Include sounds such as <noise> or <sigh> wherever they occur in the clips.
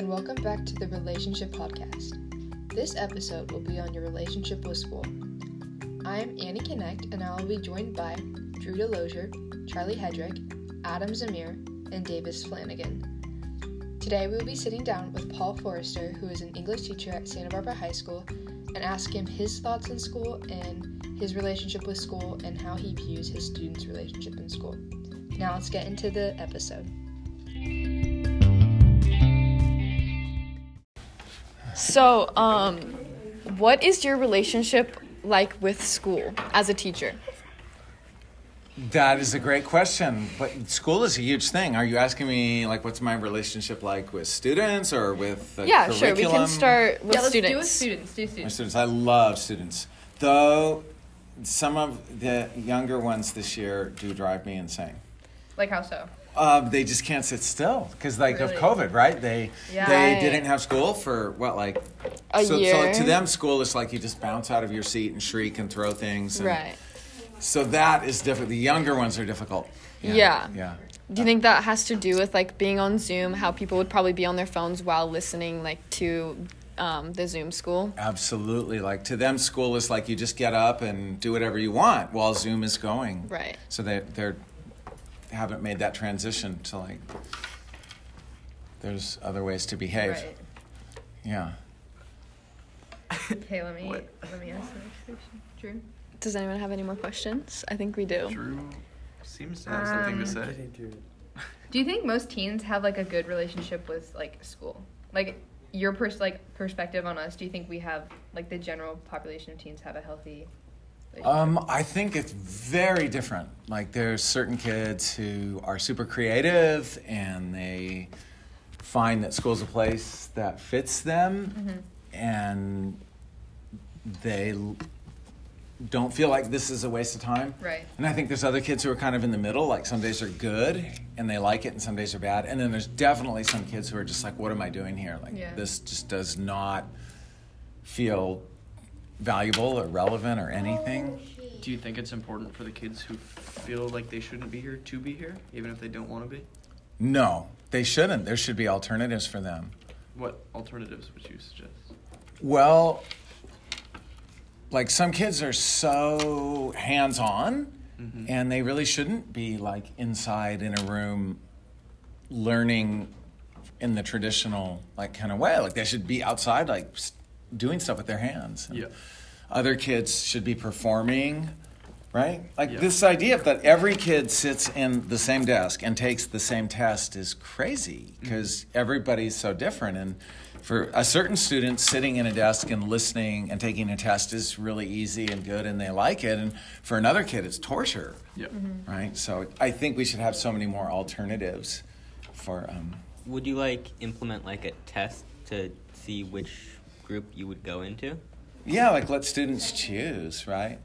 and welcome back to the Relationship Podcast. This episode will be on your relationship with school. I am Annie Connect, and I will be joined by Drew DeLozier, Charlie Hedrick, Adam Zamir, and Davis Flanagan. Today we will be sitting down with Paul Forrester, who is an English teacher at Santa Barbara High School, and ask him his thoughts in school and his relationship with school and how he views his students' relationship in school. Now let's get into the episode. So, um, what is your relationship like with school as a teacher? That is a great question. But school is a huge thing. Are you asking me like what's my relationship like with students or with the yeah, sure. We can start with yeah, let's students. do with students. Do My students. students. I love students. Though some of the younger ones this year do drive me insane. Like how so? Uh, they just can't sit still because like Really? of COVID, right? They Yeah. they Right. didn't have school for what like A so, year. So to them, school is like you just bounce out of your seat and shriek and throw things. And Right. So that is different. The younger ones are difficult. Yeah. Yeah. Do you think that has to do with like being on Zoom? How people would probably be on their phones while listening like to um, the Zoom school? Absolutely. Like to them, school is like you just get up and do whatever you want while Zoom is going. Right. So they they're haven't made that transition to like there's other ways to behave. Right. Yeah. Okay, let me let me ask the next question. Drew. Does anyone have any more questions? I think we do. Drew seems to have something to um, say. Do you think most teens have like a good relationship with like school? Like your pers- like perspective on us, do you think we have like the general population of teens have a healthy relationship? Um, I think it's very different. Like there's certain kids who are super creative and they find that school's a place that fits them and they don't feel like this is a waste of time. Right. And I think there's other kids who are kind of in the middle, like some days are good and they like it and some days are bad. And then there's definitely some kids who are just like, what am I doing here? Like Yeah. this just does not feel valuable or relevant or anything. Oh, Do you think it's important for the kids who feel like they shouldn't be here to be here, even if they don't want to be? No, they shouldn't. There should be alternatives for them. What alternatives would you suggest? Well, like some kids are so hands on mm-hmm. and they really shouldn't be like inside in a room learning in the traditional like kind of way. Like they should be outside like s- doing stuff with their hands. And Yeah. Other kids should be performing, right? Like Yeah. this idea that every kid sits in the same desk and takes the same test is crazy because everybody's so different. And for a certain student, sitting in a desk and listening and taking a test is really easy and good and they like it. And for another kid, it's torture, Yeah. right? So I think we should have so many more alternatives for. Um, Would you like implement like a test to see which group you would go into? yeah, like let students choose, right?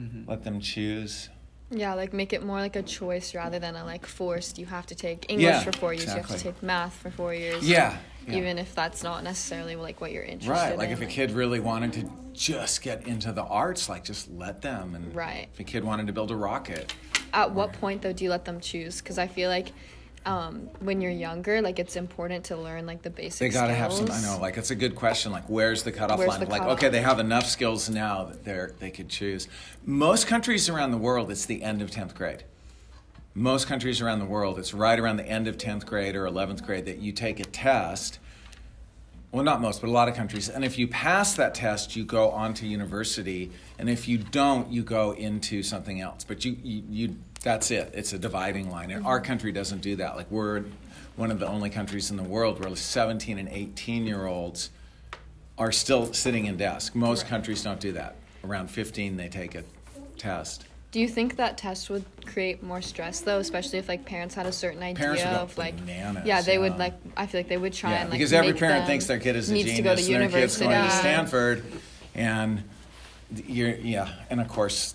Mm-hmm. Let them choose. Yeah, like make it more like a choice rather than a like forced. You have to take English Yeah, for four years. You have to take math for four years. Yeah. yeah. Even if that's not necessarily like what you're interested in. Right, in. like if a kid really wanted to just get into the arts, like just let them. And Right. if a kid wanted to build a rocket, At what point though do you let them choose? Because I feel like um, when you're younger, like it's important to learn like the basic. they got to have some. I know, like it's a good question. Like, where's the cutoff Where's line? the like, cutoff? okay, they have enough skills now that they're they could choose. Most countries around the world, it's the end of tenth grade. Most countries around the world, it's right around the end of tenth grade or eleventh grade that you take a test. Well, not most, but a lot of countries. And if you pass that test, you go on to university. And if you don't, you go into something else. But you, you, you that's it. It's a dividing line. And our mm-hmm. country doesn't do that. Like we're one of the only countries in the world where 17 and 18 year olds are still sitting in desk. Most countries don't do that. Around 15, they take a test. Do you think that test would create more stress though, especially if like parents had a certain idea Parents would of like bananas, yeah, they would yeah. like I feel like they would try Yeah, and like because every parent thinks their kid is a genius to go to and their kid's university. going to Stanford, and you're yeah, and of course,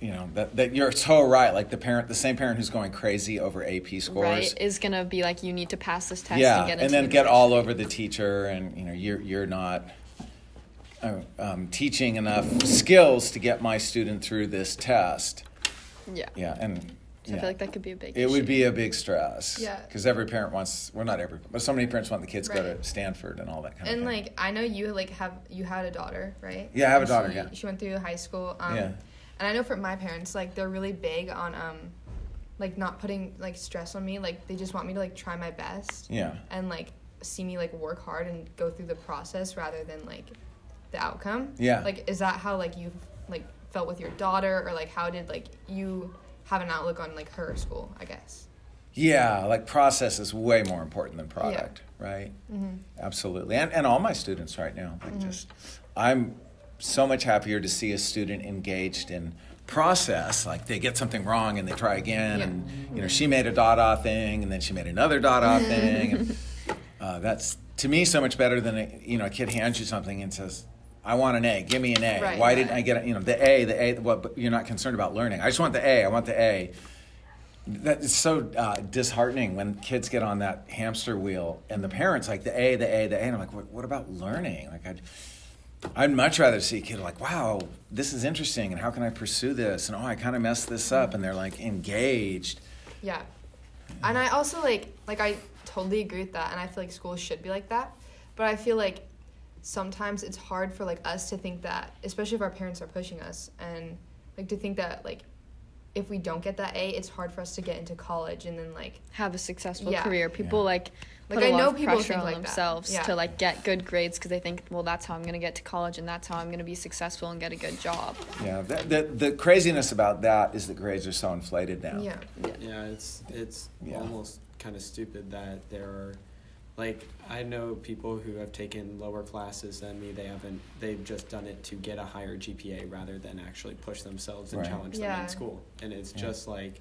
you know that, that you're so right. Like the parent, the same parent who's going crazy over AP scores, right is gonna be like you need to pass this test yeah, and get into and then the get all university. over the teacher, and you know you're you're not uh, um, teaching enough skills to get my student through this test. yeah Yeah, and So I feel like that could be a big. It would be a big stress. Yeah. Because every parent wants, well, not every, but so many parents want the kids to go to Stanford and all that kind And of thing. like I know you like have you had a daughter, right? Yeah, I have a daughter, She, yeah. She went through high school. Um, Yeah. And I know for my parents, like they're really big on um, like not putting like stress on me. Like they just want me to like try my best. yeah. And like see me like work hard and go through the process rather than like the outcome. Yeah. Like is that how like you like felt with your daughter or like how did like you have an outlook on like her school? I guess. Yeah, like process is way more important than product, right? Mm-hmm. Absolutely. And, and all my students right now, like just, I'm so much happier to see a student engaged in process. Like they get something wrong and they try again. Yeah. And, you know, she made a Dada thing and then she made another Dada <laughs> thing. And uh, that's, to me, so much better than, a, you know, a kid hands you something and says, I want an A. Give me an A. Right, Why didn't. I get it? You know, the A, the A, what, but you're not concerned about learning. I just want the A. I want the A. That is so uh, disheartening when kids get on that hamster wheel and the parents like the A, the A, the A, and I'm like, what, what about learning? Like, I'd, I'd much rather see a kid like, wow, this is interesting, and how can I pursue this? And oh, I kind of messed this up, and they're like engaged. Yeah. And I also like like I totally agree with that and I feel like schools should be like that. But I feel like sometimes it's hard for like us to think that, especially if our parents are pushing us and like to think that like if we don't get that A, it's hard for us to get into college and then like have a successful Yeah. career. People Yeah. like Like, put a I lot know of people pressure think on like themselves Yeah. to like get good grades because they think, well, that's how I'm gonna get to college and that's how I'm gonna be successful and get a good job. Yeah, the, the, the craziness about that is that grades are so inflated now. yeah. Yeah, it's it's Yeah. almost kind of stupid that there are like I know people who have taken lower classes than me. They haven't. They've just done it to get a higher GPA rather than actually push themselves and Right. challenge them in school. And it's Yeah. just like,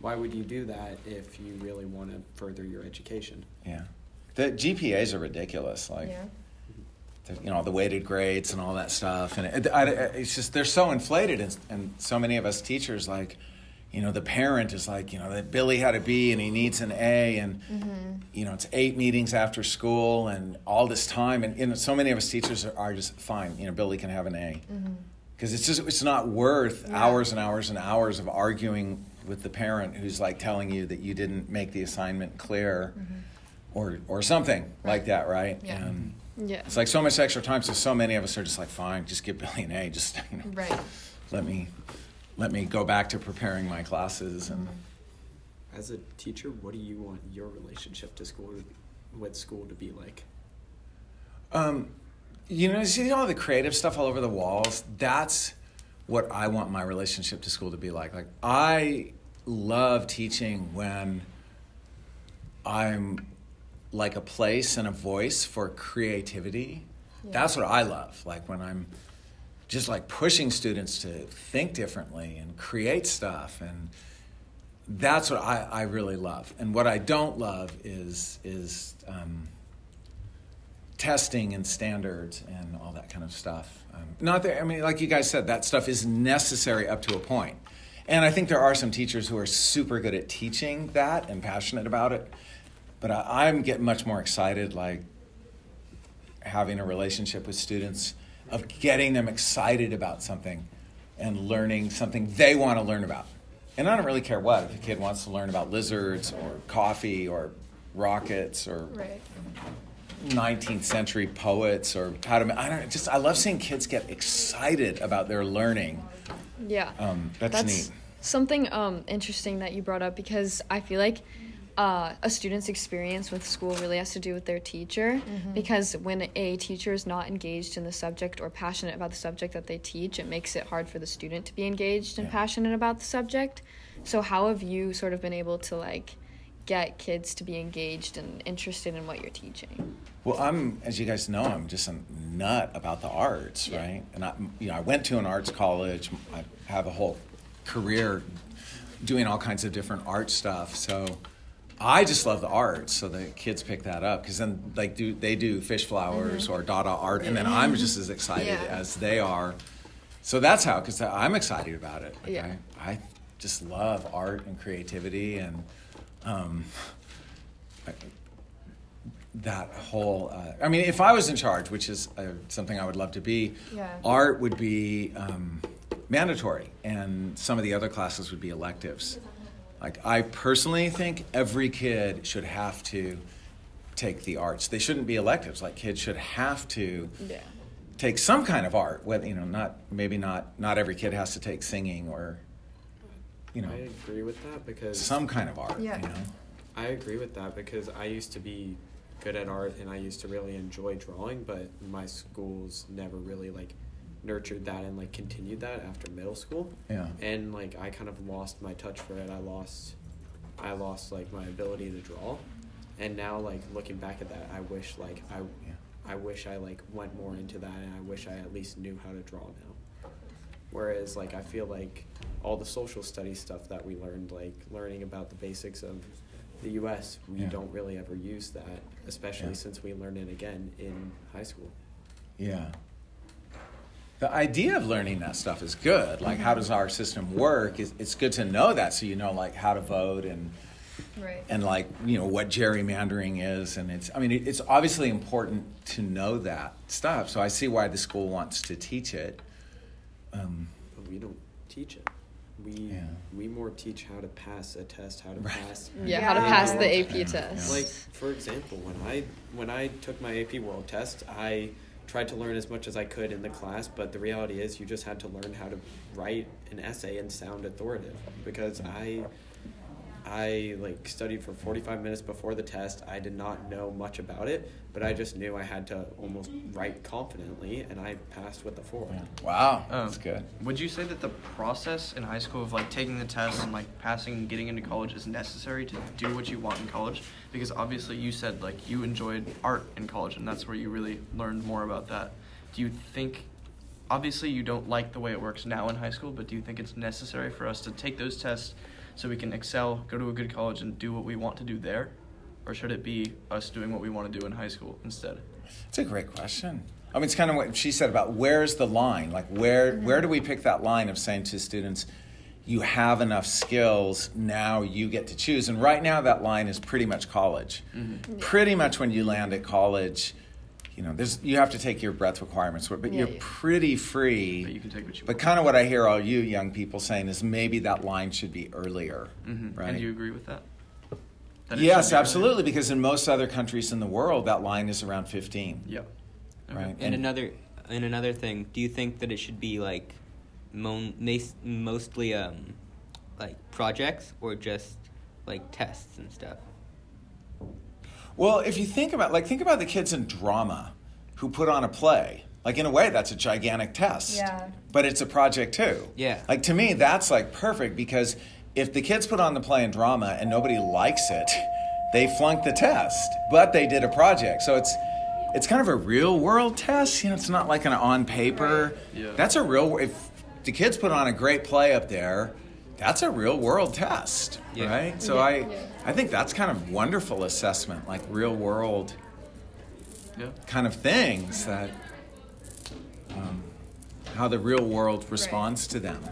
why would you do that if you really want to further your education? Yeah. The GPAs are ridiculous. Like, yeah. the- you know, the weighted grades and all that stuff. And it, I, it's just, they're so inflated. And, and so many of us teachers, like, you know, the parent is like, you know, that Billy had a B and he needs an A. And, mm-hmm. you know, it's eight meetings after school and all this time. And, you know, so many of us teachers are, are just fine. You know, Billy can have an A. Mm-hmm. Because it's just, it's not worth Yeah. hours and hours and hours of arguing with the parent who's like telling you that you didn't make the assignment clear or, or something like that, right? Yeah. And, Yeah. it's like so much extra time. So so many of us are just like, fine, just give Billy an A. Just you know, Right. let me let me go back to preparing my classes and As a teacher, what do you want your relationship to school with school to be like? um, you know, you see all the creative stuff all over the walls. That's what I want my relationship to school to be like. Like I love teaching when I'm like a place and a voice for creativity. That's what I love. Like when I'm just like pushing students to think differently and create stuff and that's what I, I really love. And what I don't love is is um, testing and standards and all that kind of stuff. Um, not that I mean, like you guys said, that stuff is necessary up to a point. And I think there are some teachers who are super good at teaching that and passionate about it. But I, I'm getting much more excited, like having a relationship with students, of getting them excited about something and learning something they want to learn about. And I don't really care what if a kid wants to learn about lizards or coffee or rockets or Right. 19th century poets or how to I don't just I love seeing kids get excited about their learning. Yeah. Um, that's, neat. something um, interesting that you brought up because I feel like uh, a student's experience with school really has to do with their teacher because when a teacher is not engaged in the subject or passionate about the subject that they teach, it makes it hard for the student to be engaged and Yeah. passionate about the subject. So how have you sort of been able to like get kids to be engaged and interested in what you're teaching? Well, I'm, as you guys know, I'm just a nut about the arts, Yeah. right? And I, you know, I went to an arts college. I have a whole career doing all kinds of different art stuff. So I just love the arts. So the kids pick that up because then like do they do fish flowers mm-hmm. or Dada art, and then I'm just as excited Yeah. as they are. So that's how, because I'm excited about it. Like, Yeah. I, I just love art and creativity and. Um, that whole uh, i mean if i was in charge which is uh, something i would love to be Yeah. art would be um, mandatory and some of the other classes would be electives Like I personally think every kid should have to take the arts. They shouldn't be electives. Like kids should have to Yeah. take some kind of art. Whether you know, not maybe not not every kid has to take singing or you know I agree with that because some kind of art. Yeah. You know? I agree with that because I used to be good at art and I used to really enjoy drawing, but my schools never really like nurtured that and like continued that after middle school. Yeah. And like I kind of lost my touch for it. I lost I lost like my ability to draw. And now like looking back at that, I wish like I Yeah. I wish I like went more into that and I wish I at least knew how to draw now. Whereas like I feel like all the social studies stuff that we learned, like learning about the basics of the US, we Yeah. don't really ever use that, especially Yeah. since we learned it again in high school. Yeah. The idea of learning that stuff is good. Like, how does our system work? It's, it's good to know that so you know, like, how to vote and, Right. and like, you know, what gerrymandering is. And it's, I mean, it, it's obviously important to know that stuff. So I see why the school wants to teach it. Um, But we don't teach it. We Yeah. we more teach how to pass a test, how to Right. pass Yeah, how to pass the AP Yeah. test. Like for example, when I when I took my AP World Test, I tried to learn as much as I could in the class, but the reality is you just had to learn how to write an essay and sound authoritative because I I like studied for 45 minutes before the test. I did not know much about it, but I just knew I had to almost write confidently and I passed with a 4. wow, Um, that's good. Would you say that the process in high school of like taking the test and like passing and getting into college is necessary to do what you want in college? Because obviously you said like you enjoyed art in college and that's where you really learned more about that. Do you think obviously you don't like the way it works now in high school, but do you think it's necessary for us to take those tests so we can excel, go to a good college and do what we want to do there? Or should it be us doing what we want to do in high school instead? It's a great question. I mean, it's kind of what she said about where's the line? Like, where mm-hmm. where do we pick that line of saying to students, you have enough skills, now you get to choose? And right now, that line is pretty much college. Mm-hmm. Pretty much when you land at college, you know, there's you have to take your breadth requirements, but Yeah, you're yeah. pretty free. But you can take what you But want. kind of what I hear all you young people saying is maybe that line should be earlier, Mhm. right? And do you agree with that? That yes, be earlier? absolutely. Because in most other countries in the world, that line is around 15. Yep. Okay. Right. And another and another thing, do you think that it should be like mon- mostly um like projects or just like tests and stuff? Well, if you think about like think about the kids in drama who put on a play. Like in a way that's a gigantic test. Yeah. But it's a project too. Yeah. Like to me that's like perfect because if the kids put on the play in drama and nobody likes it, they flunked the test. But they did a project. So it's it's kind of a real world test, you know, it's not like an on paper. Yeah. That's a real if the kids put on a great play up there, that's a real world test, Yeah. right? So Yeah. I Yeah. I think that's kind of wonderful assessment, like real world Yeah. kind of things that um, how the real world responds to them,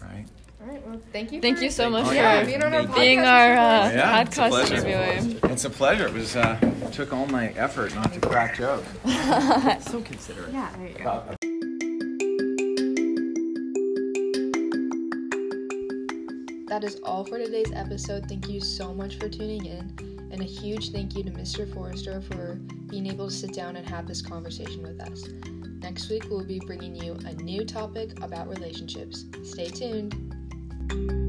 right? All right. Well, thank you. Thank you so much for Yeah, being our podcast. being our uh, Yeah, it's a podcast pleasure. interviewer. It's a pleasure. It was uh, took all my effort not to crack jokes. <laughs> So considerate. Yeah. There you go. That is all for today's episode. Thank you so much for tuning in. And a huge thank you to Mr. Forrester for being able to sit down and have this conversation with us. Next week, we'll be bringing you a new topic about relationships. Stay tuned.